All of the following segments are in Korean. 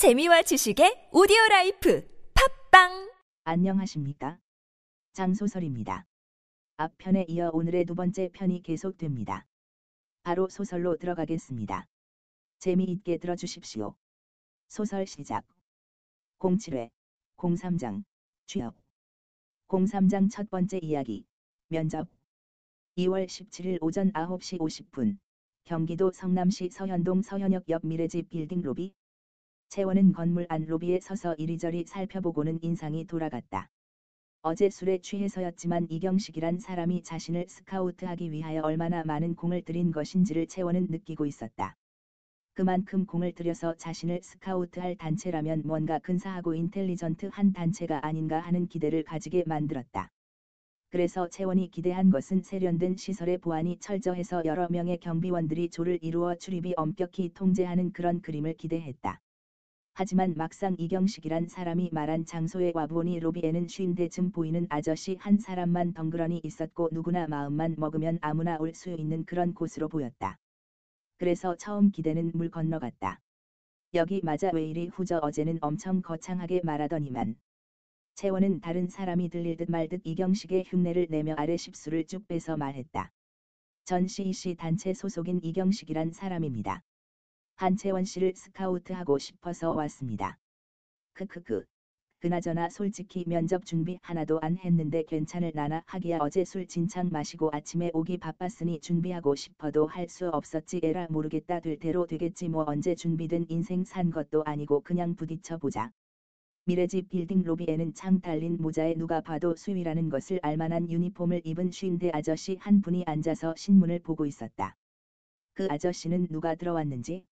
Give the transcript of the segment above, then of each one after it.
재미와 지식의 오디오 라이프 팟빵 안녕하십니까? 장소설입니다. 앞편에 이어 오늘의 두 번째 편이 계속됩니다. 바로 소설로 들어가겠습니다. 재미있게 들어주십시오. 소설 시작. 07회, 03장, 취업. 03장 첫 번째 이야기, 면접. 2월 17일 오전 9시 50분, 경기도 성남시 서현동 서현역 옆 미래집 빌딩 로비. 채원은 건물 안 로비에 서서 이리저리 살펴보고는 인상이 돌아갔다. 어제 술에 취해서였지만 이경식이란 사람이 자신을 스카우트하기 위하여 얼마나 많은 공을 들인 것인지를 채원은 느끼고 있었다. 그만큼 공을 들여서 자신을 스카우트할 단체라면 뭔가 근사하고 인텔리전트한 단체가 아닌가 하는 기대를 가지게 만들었다. 그래서 채원이 기대한 것은 세련된 시설의 보안이 철저해서 여러 명의 경비원들이 조를 이루어 출입이 엄격히 통제하는 그런 그림을 기대했다. 하지만 막상 이경식이란 사람이 말한 장소에 와보니 로비에는 쉰대쯤 보이는 아저씨 한 사람만 덩그러니 있었고 누구나 마음만 먹으면 아무나 올 수 있는 그런 곳으로 보였다. 그래서 처음 기대는 물 건너갔다. 여기 맞아 왜 이리 후져 어제는 엄청 거창하게 말하더니만. 채원은 다른 사람이 들릴 듯 말듯 이경식의 흉내를 내며 아래 십수를 쭉 빼서 말했다. 전 CEC 단체 소속인 이경식이란 사람입니다. 한채원 씨를 스카우트하고 싶어서 왔습니다. 크크크. 그나저나 솔직히 면접 준비 하나도 안 했는데 괜찮을 나나 하기야 어제 술 진창 마시고 아침에 오기 바빴으니 준비하고 싶어도 할 수 없었지 에라 모르겠다 될 대로 되겠지 뭐 언제 준비된 인생 산 것도 아니고 그냥 부딪혀 보자. 미래집 빌딩 로비에는 창 달린 모자에 누가 봐도 수위라는 것을 알만한 유니폼을 입은 쉰대 아저씨 한 분이 앉아서 신문을 보고 있었다. 그 아저씨는 누가 들어왔는지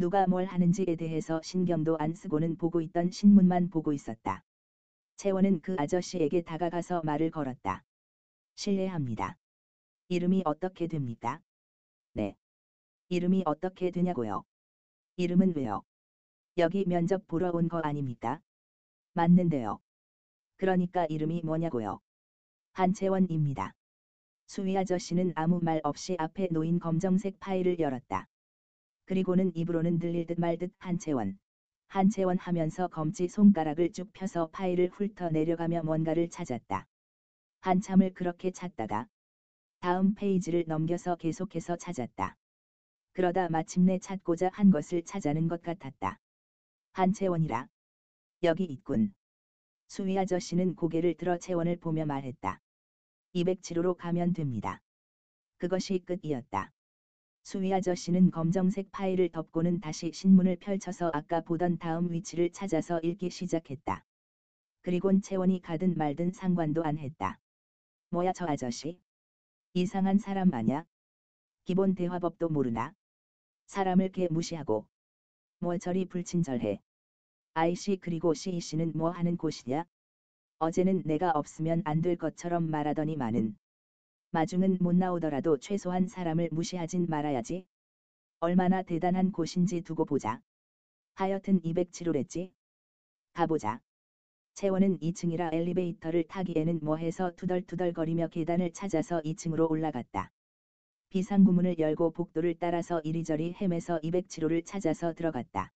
누가 뭘 하는지에 대해서 신경도 안 쓰고는 보고 있던 신문만 보고 있었다. 채원은 그 아저씨에게 다가가서 말을 걸었다. 실례합니다. 이름이 어떻게 됩니까? 네. 이름이 어떻게 되냐고요? 이름은 왜요? 여기 면접 보러 온 거 아닙니까? 맞는데요. 그러니까 이름이 뭐냐고요? 한채원입니다. 수위 아저씨는 아무 말 없이 앞에 놓인 검정색 파일을 열었다. 그리고는 입으로는 들릴 듯 말 듯 한채원. 한채원 하면서 검지 손가락을 쭉 펴서 파일을 훑어 내려가며 뭔가를 찾았다. 한참을 그렇게 찾다가 다음 페이지를 넘겨서 계속해서 찾았다. 그러다 마침내 찾고자 한 것을 찾아낸 것 같았다. 한채원이라. 여기 있군. 수위 아저씨는 고개를 들어 채원을 보며 말했다. 207호로 가면 됩니다. 그것이 끝이었다. 수위 아저씨는 검정색 파일을 덮고는 다시 신문을 펼쳐서 아까 보던 다음 위치를 찾아서 읽기 시작했다. 그리곤 채원이 가든 말든 상관도 안 했다. 뭐야 저 아저씨? 이상한 사람 마냐? 기본 대화법도 모르나? 사람을 개 무시하고. 뭐 저리 불친절해. 아이씨 그리고 씨씨는 뭐 하는 곳이냐? 어제는 내가 없으면 안 될 것처럼 말하더니 많은. 마중은 못 나오더라도 최소한 사람을 무시하진 말아야지. 얼마나 대단한 곳인지 두고 보자. 하여튼 207호랬지. 가보자. 채원은 2층이라 엘리베이터를 타기에는 뭐해서 투덜투덜거리며 계단을 찾아서 2층으로 올라갔다. 비상구문을 열고 복도를 따라서 이리저리 헤매서 207호를 찾아서 들어갔다.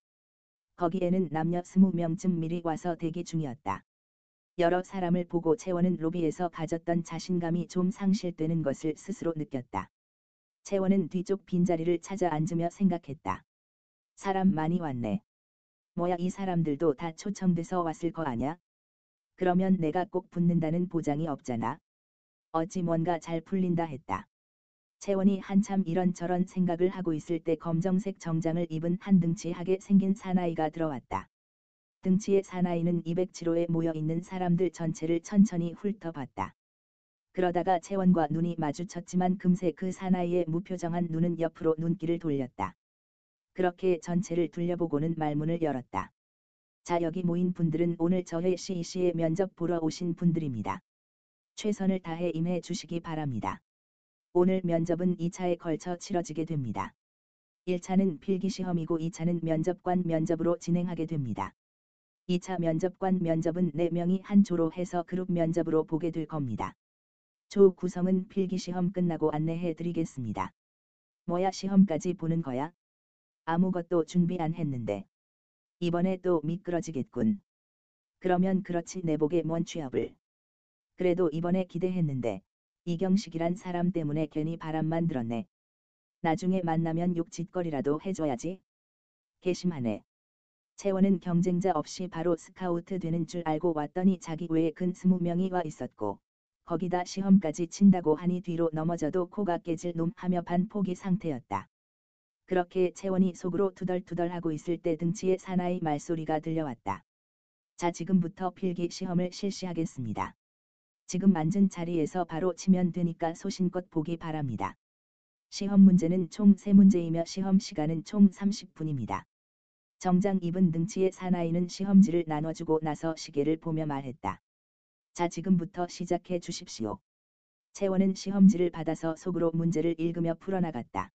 거기에는 남녀 20명쯤 미리 와서 대기 중이었다. 여러 사람을 보고 채원은 로비에서 가졌던 자신감이 좀 상실되는 것을 스스로 느꼈다. 채원은 뒤쪽 빈자리를 찾아 앉으며 생각했다. 사람 많이 왔네. 뭐야 이 사람들도 다 초청돼서 왔을 거 아냐? 그러면 내가 꼭 붙는다는 보장이 없잖아. 어찌 뭔가 잘 풀린다 했다. 채원이 한참 이런저런 생각을 하고 있을 때 검정색 정장을 입은 한 등치하게 생긴 사나이가 들어왔다. 등치의 사나이는 207호에 모여 있는 사람들 전체를 천천히 훑어봤다. 그러다가 채원과 눈이 마주쳤지만 금세 그 사나이의 무표정한 눈은 옆으로 눈길을 돌렸다. 그렇게 전체를 둘려보고는 말문을 열었다. 자 여기 모인 분들은 오늘 저회 CEC에 면접 보러 오신 분들입니다. 최선을 다해 임해 주시기 바랍니다. 오늘 면접은 2차에 걸쳐 치러지게 됩니다. 1차는 필기시험이고 2차는 면접관 면접으로 진행하게 됩니다. 2차 면접관 면접은 4명이 한 조로 해서 그룹 면접으로 보게 될 겁니다. 조 구성은 필기시험 끝나고 안내해 드리겠습니다. 뭐야 시험까지 보는 거야? 아무것도 준비 안 했는데. 이번에 또 미끄러지겠군. 그러면 그렇지 내복에 뭔 취업을. 그래도 이번에 기대했는데 이경식이란 사람 때문에 괜히 바람만 들었네. 나중에 만나면 욕짓거리라도 해줘야지. 개심하네. 채원은 경쟁자 없이 바로 스카우트 되는 줄 알고 왔더니 자기 외에 근 스무 명이 와 있었고 거기다 시험까지 친다고 하니 뒤로 넘어져도 코가 깨질 놈 하며 반포기 상태였다. 그렇게 채원이 속으로 투덜투덜하고 있을 때 등치의 사나이 말소리가 들려왔다. 자 지금부터 필기 시험을 실시하겠습니다. 지금 앉은 자리에서 바로 치면 되니까 소신껏 보기 바랍니다. 시험 문제는 총 3문제이며 시험 시간은 총 30분입니다. 정장 입은 등치의 사나이는 시험지를 나눠주고 나서 시계를 보며 말했다. 자 지금부터 시작해 주십시오. 채원은 시험지를 받아서 속으로 문제를 읽으며 풀어나갔다.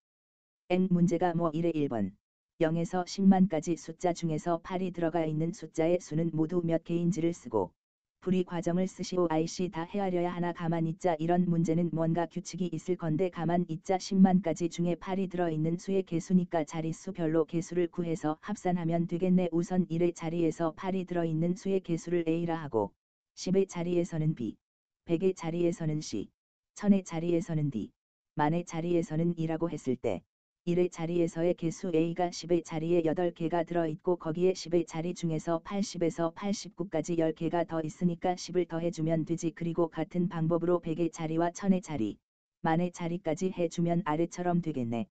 엥 문제가 뭐 1에 1번. 0에서 10만까지 숫자 중에서 8이 들어가 있는 숫자의 수는 모두 몇 개인지를 쓰고 불이 과정을 쓰시오. IC 다 헤아려야 하나 가만 있자. 이런 문제는 뭔가 규칙이 있을 건데 가만 있자. 10만까지 중에 8이 들어있는 수의 개수니까 자릿수 별로 개수를 구해서 합산하면 되겠네. 우선 1의 자리에서 8이 들어있는 수의 개수를 A라 하고 10의 자리에서는 B, 100의 자리에서는 C, 1000의 자리에서는 D, 만의 자리에서는 2라고 했을 때 1의 자리에서의 개수 A가 10의 자리에 8개가 들어있고 거기에 10의 자리 중에서 80에서 89까지 10개가 더 있으니까 10을 더해주면 되지 그리고 같은 방법으로 100의 자리와 1000의 자리, 만의 자리까지 해주면 아래처럼 되겠네.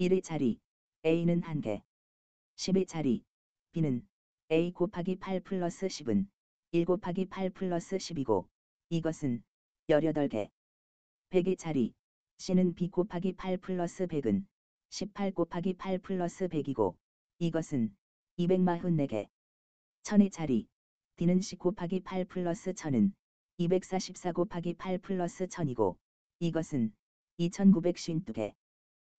1의 자리, A는 1개. 10의 자리, B는 A 곱하기 8 플러스 10은 1 곱하기 8 플러스 10이고 이것은 18개. 100의 자리, C는 B 곱하기 8 플러스 100은 18 곱하기 8 플러스 100이고 이것은 244개. 천의 자리 D는 10 곱하기 8 플러스 1000은 244 곱하기 8 플러스 1000이고 이것은 2952개.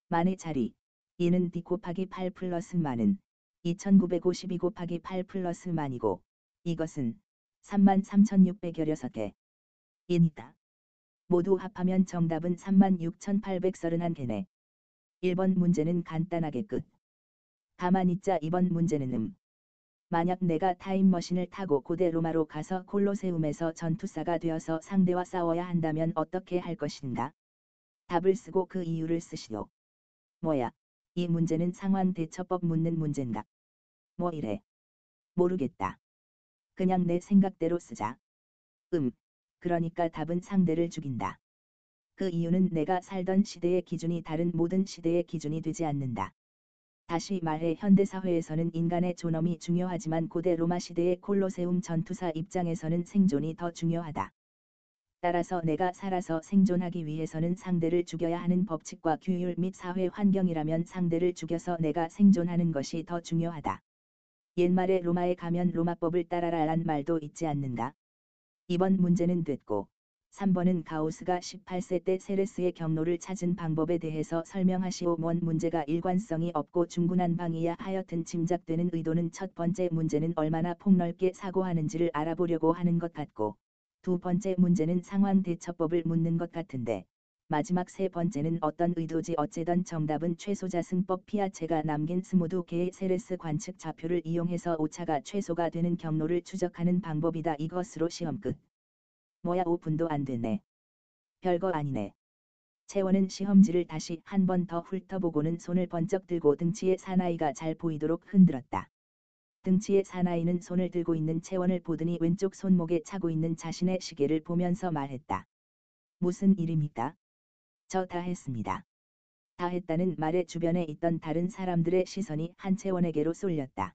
만의 자리 E는 D 곱하기 8 플러스 만은 2952 곱하기 8 플러스 만이고 이것은 33,616개. 인이다. 모두 합하면 정답은 36,831개네. 1번 문제는 간단하게 끝. 가만 있자 2번 문제는 음. 만약 내가 타임머신을 타고 고대 로마로 가서 콜로세움에서 전투사가 되어서 상대와 싸워야 한다면 어떻게 할 것인가? 답을 쓰고 그 이유를 쓰시오. 뭐야? 이 문제는 상황 대처법 묻는 문제인가? 뭐 이래? 모르겠다. 그냥 내 생각대로 쓰자. 음. 그러니까 답은 상대를 죽인다. 그 이유는 내가 살던 시대의 기준이 다른 모든 시대의 기준이 되지 않는다. 다시 말해 현대사회에서는 인간의 존엄이 중요하지만 고대 로마 시대의 콜로세움 전투사 입장에서는 생존이 더 중요하다. 따라서 내가 살아서 생존하기 위해서는 상대를 죽여야 하는 법칙과 규율 및 사회 환경이라면 상대를 죽여서 내가 생존하는 것이 더 중요하다. 옛말에 로마에 가면 로마법을 따라라란 말도 있지 않는가? 이번 문제는 됐고 3번은 가우스가 18세 때 세레스의 경로를 찾은 방법에 대해서 설명하시오. 뭔 문제가 일관성이 없고 중구난 방이야 하여튼 짐작되는 의도는 첫 번째 문제는 얼마나 폭넓게 사고하는지를 알아보려고 하는 것 같고 두 번째 문제는 상황 대처법을 묻는 것 같은데 마지막 세 번째는 어떤 의도지 어째든 정답은 최소자 승법 피아체가 남긴 22개의 세레스 관측 좌표를 이용해서 오차가 최소가 되는 경로를 추적하는 방법이다. 이것으로 시험 끝. 뭐야 5분도 안 되네. 별거 아니네. 채원은 시험지를 다시 한 번 더 훑어보고는 손을 번쩍 들고 등치의 사나이가 잘 보이도록 흔들었다. 등치의 사나이는 손을 들고 있는 채원을 보더니 왼쪽 손목에 차고 있는 자신의 시계를 보면서 말했다. 무슨 일입니까? 저 다 했습니다. 다 했다는 말에 주변에 있던 다른 사람들의 시선이 한채원에게로 쏠렸다.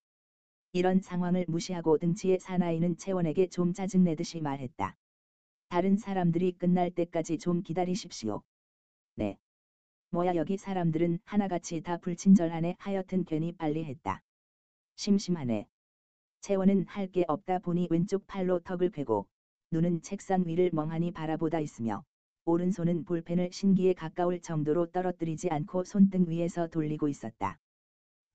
이런 상황을 무시하고 등치의 사나이는 채원에게 좀 짜증내듯이 말했다. 다른 사람들이 끝날 때까지 좀 기다리십시오. 네. 뭐야 여기 사람들은 하나같이 다 불친절하네 하여튼 괜히 빨리 했다. 심심하네. 채원은 할 게 없다 보니 왼쪽 팔로 턱을 괴고 눈은 책상 위를 멍하니 바라보다 있으며 오른손은 볼펜을 신기에 가까울 정도로 떨어뜨리지 않고 손등 위에서 돌리고 있었다.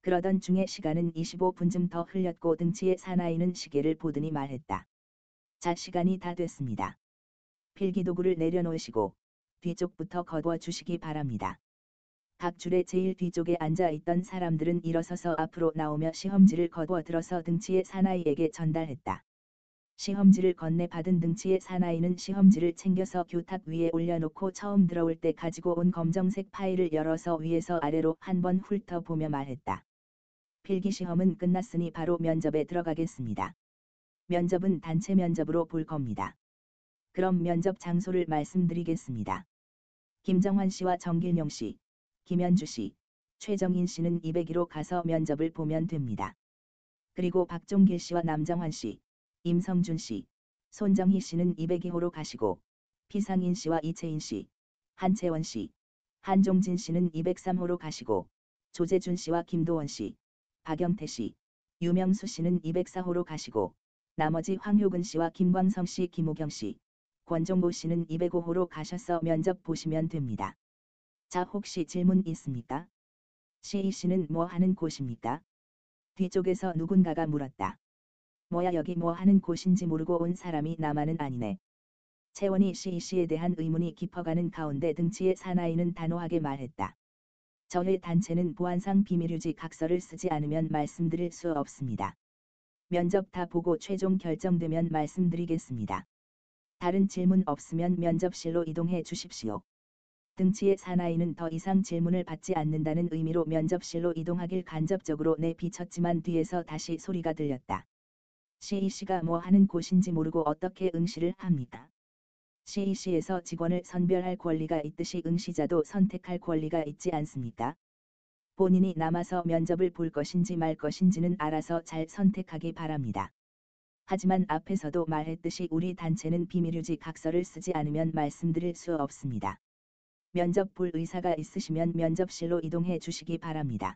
그러던 중에 시간은 25분쯤 더 흘렸고 등치의 사나이는 시계를 보더니 말했다. 자 시간이 다 됐습니다. 필기도구를 내려놓으시고 뒤쪽부터 거두어 주시기 바랍니다. 학줄의 제일 뒤쪽에 앉아 있던 사람들은 일어서서 앞으로 나오며 시험지를 거두어 들어서 등치의 사나이에게 전달했다. 시험지를 건네 받은 등치의 사나이는 시험지를 챙겨서 교탁 위에 올려놓고 처음 들어올 때 가지고 온 검정색 파일을 열어서 위에서 아래로 한 번 훑어보며 말했다. 필기 시험은 끝났으니 바로 면접에 들어가겠습니다. 면접은 단체 면접으로 볼 겁니다. 그럼 면접 장소를 말씀드리겠습니다. 김정환 씨와 정길용 씨, 김현주 씨, 최정인 씨는 202로 가서 면접을 보면 됩니다. 그리고 박종길 씨와 남정환 씨, 임성준 씨, 손정희 씨는 202호로 가시고 피상인 씨와 이채인 씨, 한채원 씨, 한종진 씨는 203호로 가시고 조재준 씨와 김도원 씨, 박영태 씨, 유명수 씨는 204호로 가시고 나머지 황효근 씨와 김광성 씨, 김호경 씨, 권종보 씨는 205호로 가셔서 면접 보시면 됩니다. 자 혹시 질문 있습니까? 시이 씨는 뭐 하는 곳입니까? 뒤쪽에서 누군가가 물었다. 뭐야 여기 뭐 하는 곳인지 모르고 온 사람이 나만은 아니네. 채원이 시이 씨에 대한 의문이 깊어가는 가운데 등치의 사나이는 단호하게 말했다. 저희 단체는 보안상 비밀유지 각서를 쓰지 않으면 말씀드릴 수 없습니다. 면접 다 보고 최종 결정되면 말씀드리겠습니다. 다른 질문 없으면 면접실로 이동해 주십시오. 등치의 사나이는 더 이상 질문을 받지 않는다는 의미로 면접실로 이동하길 간접적으로 내비쳤지만 뒤에서 다시 소리가 들렸다. 시이 씨가 뭐 하는 곳인지 모르고 어떻게 응시를 합니까? 시이 씨에서 직원을 선별할 권리가 있듯이 응시자도 선택할 권리가 있지 않습니까? 본인이 남아서 면접을 볼 것인지 말 것인지는 알아서 잘 선택하기 바랍니다. 하지만 앞에서도 말했듯이 우리 단체는 비밀유지 각서를 쓰지 않으면 말씀드릴 수 없습니다. 면접 볼 의사가 있으시면 면접실로 이동해 주시기 바랍니다.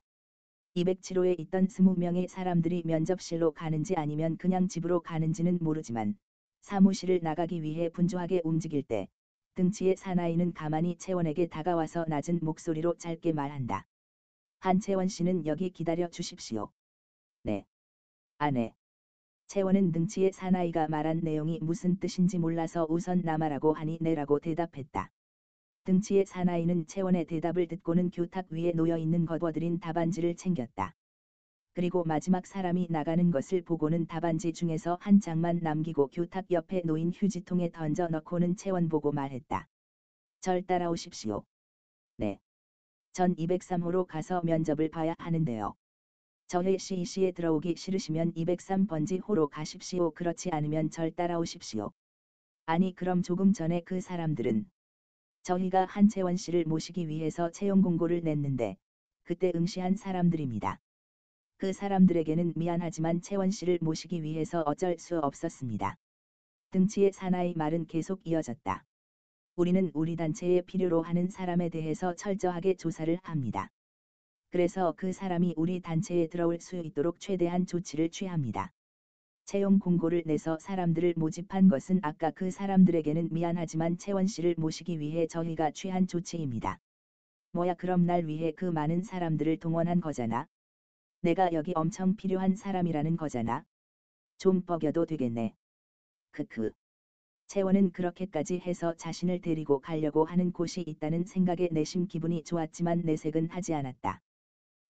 207호에 있던 20명의 사람들이 면접실로 가는지 아니면 그냥 집으로 가는지는 모르지만 사무실을 나가기 위해 분주하게 움직일 때 등치의 사나이는 가만히 채원에게 다가와서 낮은 목소리로 짧게 말한다. 한채원 씨는 여기 기다려 주십시오. 네. 아 네. 채원은 등치의 사나이가 말한 내용이 무슨 뜻인지 몰라서 우선 나마라고 하니 네라고 대답했다. 등치의 사나이는 채원의 대답을 듣고는 교탁 위에 놓여 있는 거둬들인 답안지를 챙겼다. 그리고 마지막 사람이 나가는 것을 보고는 답안지 중에서 한 장만 남기고 교탁 옆에 놓인 휴지통에 던져 넣고는 채원 보고 말했다. 절 따라오십시오. 네. 전 203호로 가서 면접을 봐야 하는데요. 저희 CEC에 들어오기 싫으시면 203번지 호로 가십시오. 그렇지 않으면 절 따라오십시오. 아니 그럼 조금 전에 그 사람들은 저희가 한채원 씨를 모시기 위해서 채용 공고를 냈는데 그때 응시한 사람들입니다. 그 사람들에게는 미안하지만 채원 씨를 모시기 위해서 어쩔 수 없었습니다. 등치의 사나이 말은 계속 이어졌다. 우리는 우리 단체에 필요로 하는 사람에 대해서 철저하게 조사를 합니다. 그래서 그 사람이 우리 단체에 들어올 수 있도록 최대한 조치를 취합니다. 채용 공고를 내서 사람들을 모집한 것은 아까 그 사람들에게는 미안하지만 채원 씨를 모시기 위해 저희가 취한 조치입니다. 뭐야 그럼 날 위해 그 많은 사람들을 동원한 거잖아. 내가 여기 엄청 필요한 사람이라는 거잖아. 좀 뻐겨도 되겠네. 크크. 채원은 그렇게까지 해서 자신을 데리고 가려고 하는 곳이 있다는 생각에 내심 기분이 좋았지만 내색은 하지 않았다.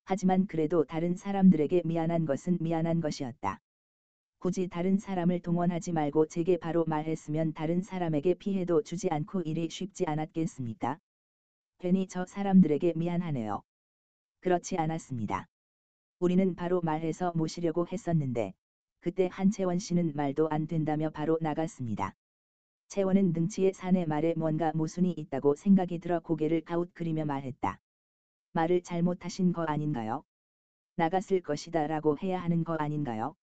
하지만 그래도 다른 사람들에게 미안한 것은 미안한 것이었다. 굳이 다른 사람을 동원하지 말고 제게 바로 말했으면 다른 사람에게 피해도 주지 않고 일이 쉽지 않았겠습니까? 괜히 저 사람들에게 미안하네요. 그렇지 않았습니다. 우리는 바로 말해서 모시려고 했었는데 그때 한채원 씨는 말도 안 된다며 바로 나갔습니다. 채원은 등치의 사내 말에 뭔가 모순이 있다고 생각이 들어 고개를 가웃그리며 말했다. 말을 잘못하신 거 아닌가요? 나갔을 것이다 라고 해야 하는 거 아닌가요?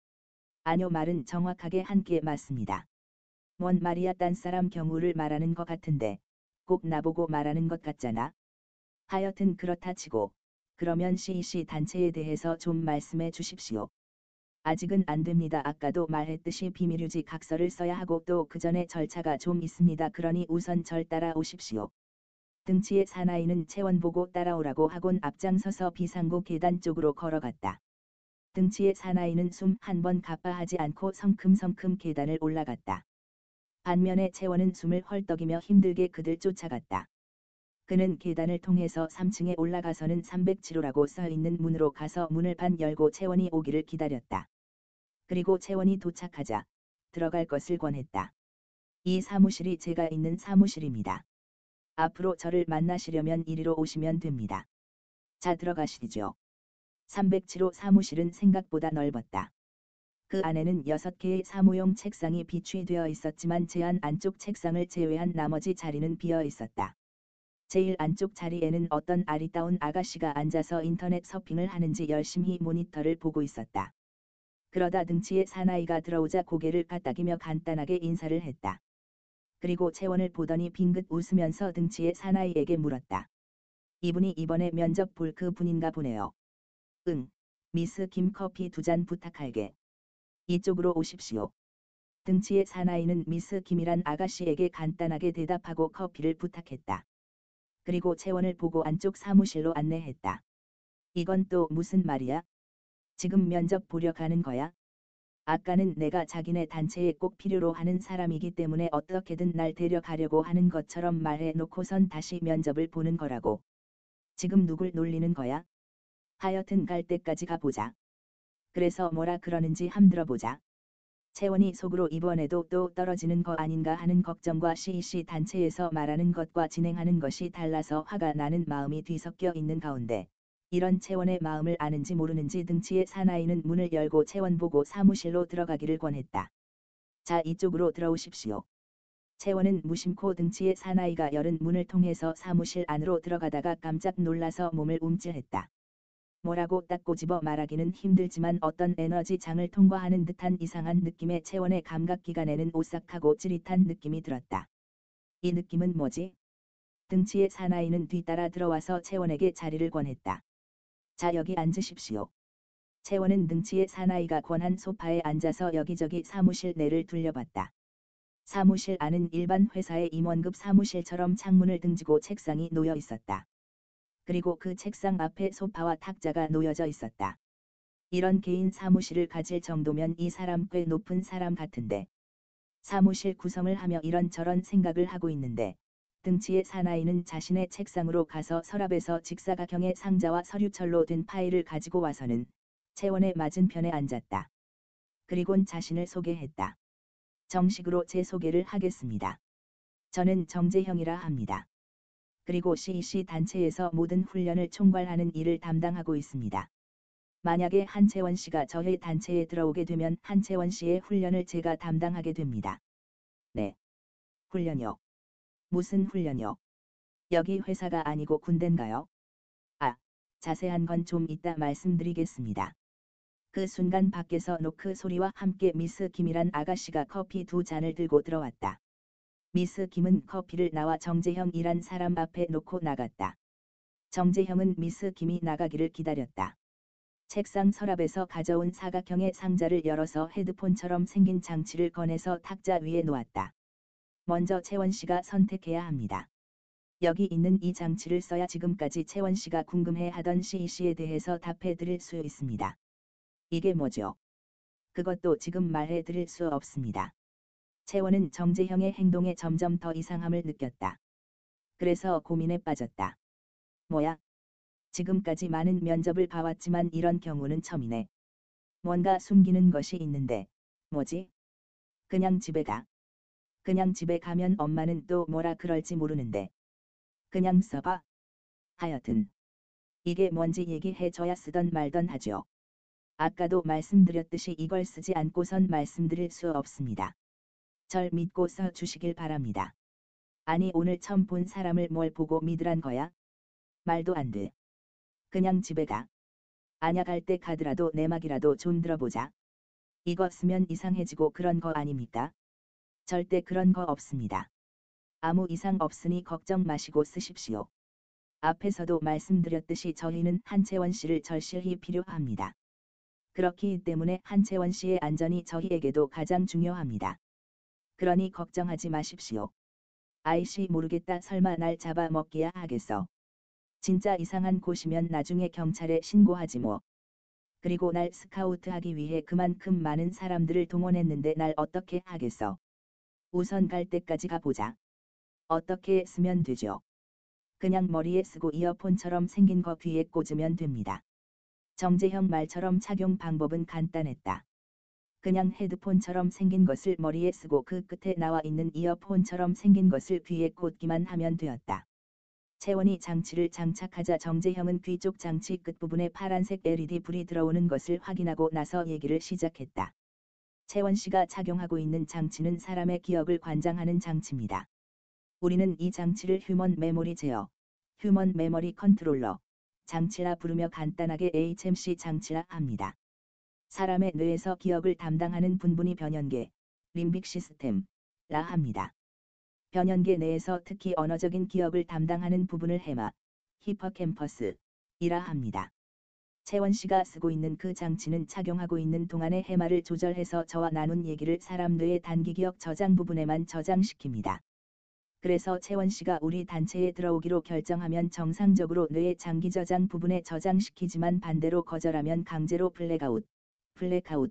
아뇨 말은 정확하게 한께 맞습니다. 뭔 말이야 딴 사람 경우를 말하는 것 같은데 꼭 나보고 말하는 것 같잖아. 하여튼 그렇다 치고 그러면 CEC 단체에 대해서 좀 말씀해 주십시오. 아직은 안 됩니다. 아까도 말했듯이 비밀유지 각서를 써야 하고 또 그 전에 절차가 좀 있습니다. 그러니 우선 절 따라오십시오. 등치의 사나이는 채원 보고 따라오라고 하곤 앞장서서 비상구 계단 쪽으로 걸어갔다. 등치의 사나이는 숨 한 번 가빠하지 않고 성큼성큼 계단을 올라갔다. 반면에 채원은 숨을 헐떡이며 힘들게 그들 쫓아갔다. 그는 계단을 통해서 3층에 올라가서는 307호라고 써 있는 문으로 가서 문을 반 열고 채원이 오기를 기다렸다. 그리고 채원이 도착하자 들어갈 것을 권했다. 이 사무실이 제가 있는 사무실입니다. 앞으로 저를 만나시려면 이리로 오시면 됩니다. 자 들어가시죠. 307호 사무실은 생각보다 넓었다. 그 안에는 6개의 사무용 책상이 비치되어 있었지만 제안 안쪽 책상을 제외한 나머지 자리는 비어 있었다. 제일 안쪽 자리에는 어떤 아리따운 아가씨가 앉아서 인터넷 서핑을 하는지 열심히 모니터를 보고 있었다. 그러다 등치의 사나이가 들어오자 고개를 까딱이며 간단하게 인사를 했다. 그리고 채원을 보더니 빙긋 웃으면서 등치의 사나이에게 물었다. 이분이 이번에 면접 볼 그 분인가 보네요. 응, 미스 김 커피 두 잔 부탁할게. 이쪽으로 오십시오. 등치의 사나이는 미스 김이란 아가씨에게 간단하게 대답하고 커피를 부탁했다. 그리고 채원을 보고 안쪽 사무실로 안내했다. 이건 또 무슨 말이야? 지금 면접 보려 가는 거야? 아까는 내가 자기네 단체에 꼭 필요로 하는 사람이기 때문에 어떻게든 날 데려가려고 하는 것처럼 말해 놓고선 다시 면접을 보는 거라고. 지금 누굴 놀리는 거야? 하여튼 갈 때까지 가보자. 그래서 뭐라 그러는지 함 들어보자. 채원이 속으로 이번에도 또 떨어지는 거 아닌가 하는 걱정과 CEC 단체에서 말하는 것과 진행하는 것이 달라서 화가 나는 마음이 뒤섞여 있는 가운데 이런 채원의 마음을 아는지 모르는지 등치의 사나이는 문을 열고 채원 보고 사무실로 들어가기를 권했다. 자 이쪽으로 들어오십시오. 채원은 무심코 등치의 사나이가 열은 문을 통해서 사무실 안으로 들어가다가 깜짝 놀라서 몸을 움찔했다. 뭐라고 딱 꼬집어 말하기는 힘들지만 어떤 에너지 장을 통과하는 듯한 이상한 느낌의 체원의 감각기관에는 오싹하고 찌릿한 느낌이 들었다. 이 느낌은 뭐지? 등치의 사나이는 뒤따라 들어와서 채원에게 자리를 권했다. 자 여기 앉으십시오. 채원은 등치의 사나이가 권한 소파에 앉아서 여기저기 사무실 내를 둘려봤다. 사무실 안은 일반 회사의 임원급 사무실처럼 창문을 등지고 책상이 놓여 있었다. 그리고 그 책상 앞에 소파와 탁자가 놓여져 있었다. 이런 개인 사무실을 가질 정도면 이 사람 꽤 높은 사람 같은데. 사무실 구성을 하며 이런저런 생각을 하고 있는데 등치의 사나이는 자신의 책상으로 가서 서랍에서 직사각형의 상자와 서류철로 된 파일을 가지고 와서는 채원의 맞은편에 앉았다. 그리곤 자신을 소개했다. 정식으로 제 소개를 하겠습니다. 저는 정재형이라 합니다. 그리고 CEC 단체에서 모든 훈련을 총괄하는 일을 담당하고 있습니다. 만약에 한채원 씨가 저희 단체에 들어오게 되면 한채원 씨의 훈련을 제가 담당하게 됩니다. 네. 훈련요. 무슨 훈련요? 여기 회사가 아니고 군대인가요? 아, 자세한 건 좀 이따 말씀드리겠습니다. 그 순간 밖에서 노크 소리와 함께 미스 김이란 아가씨가 커피 두 잔을 들고 들어왔다. 미스 김은 커피를 나와 정재형이란 사람 앞에 놓고 나갔다. 정재형은 미스 김이 나가기를 기다렸다. 책상 서랍에서 가져온 사각형의 상자를 열어서 헤드폰처럼 생긴 장치를 꺼내서 탁자 위에 놓았다. 먼저 채원 씨가 선택해야 합니다. 여기 있는 이 장치를 써야 지금까지 채원 씨가 궁금해 하던 CEC에 대해서 답해 드릴 수 있습니다. 이게 뭐죠? 그것도 지금 말해 드릴 수 없습니다. 채원은 정재형의 행동에 점점 더 이상함을 느꼈다. 그래서 고민에 빠졌다. 뭐야? 지금까지 많은 면접을 봐왔지만 이런 경우는 처음이네. 뭔가 숨기는 것이 있는데, 뭐지? 그냥 집에 가. 그냥 집에 가면 엄마는 또 뭐라 그럴지 모르는데. 그냥 써봐. 하여튼. 이게 뭔지 얘기해줘야 쓰던 말던 하죠. 아까도 말씀드렸듯이 이걸 쓰지 않고선 말씀드릴 수 없습니다. 절 믿고 써 주시길 바랍니다. 아니 오늘 처음 본 사람을 뭘 보고 믿으란 거야? 말도 안 돼. 그냥 집에 가. 아냐 갈때 가더라도 내막이라도 좀 들어보자. 이거 쓰면 이상해지고 그런 거 아닙니까? 절대 그런 거 없습니다. 아무 이상 없으니 걱정 마시고 쓰십시오. 앞에서도 말씀드렸듯이 저희는 한채원 씨를 절실히 필요합니다. 그렇기 때문에 한채원 씨의 안전이 저희에게도 가장 중요합니다. 그러니 걱정하지 마십시오. 아이씨 모르겠다 설마 날 잡아먹기야 하겠어. 진짜 이상한 곳이면 나중에 경찰에 신고하지 뭐. 그리고 날 스카우트하기 위해 그만큼 많은 사람들을 동원했는데 날 어떻게 하겠어. 우선 갈 때까지 가보자. 어떻게 쓰면 되죠. 그냥 머리에 쓰고 이어폰처럼 생긴 거 귀에 꽂으면 됩니다. 정재형 말처럼 착용 방법은 간단했다. 그냥 헤드폰처럼 생긴 것을 머리에 쓰고 그 끝에 나와 있는 이어폰처럼 생긴 것을 귀에 꽂기만 하면 되었다. 채원이 장치를 장착하자 정재형은 귀 쪽 장치 끝부분에 파란색 LED 불이 들어오는 것을 확인하고 나서 얘기를 시작했다. 채원 씨가 착용하고 있는 장치는 사람의 기억을 관장하는 장치입니다. 우리는 이 장치를 human memory 제어, human memory controller, 장치라 부르며 간단하게 HMC 장치라 합니다. 사람의 뇌에서 기억을 담당하는 부분이 변연계, limbic system, 라 합니다. 변연계 내에서 특히 언어적인 기억을 담당하는 부분을 해마, hippocampus, 이라 합니다. 채원 씨가 쓰고 있는 그 장치는 착용하고 있는 동안의 해마를 조절해서 저와 나눈 얘기를 사람 뇌의 단기 기억 저장 부분에만 저장시킵니다. 그래서 채원 씨가 우리 단체에 들어오기로 결정하면 정상적으로 뇌의 장기 저장 부분에 저장시키지만 반대로 거절하면 강제로 블랙아웃, 블랙아웃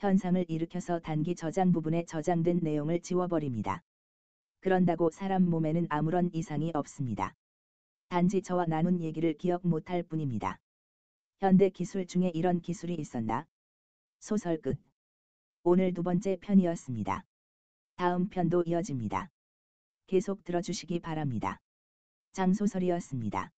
현상을 일으켜서 단기 저장 부분에 저장된 내용을 지워버립니다. 그런다고 사람 몸에는 아무런 이상이 없습니다. 단지 저와 나눈 얘기를 기억 못할 뿐입니다. 현대 기술 중에 이런 기술이 있었나? 소설 끝. 오늘 두 번째 편이었습니다. 다음 편도 이어집니다. 계속 들어주시기 바랍니다. 장소설이었습니다.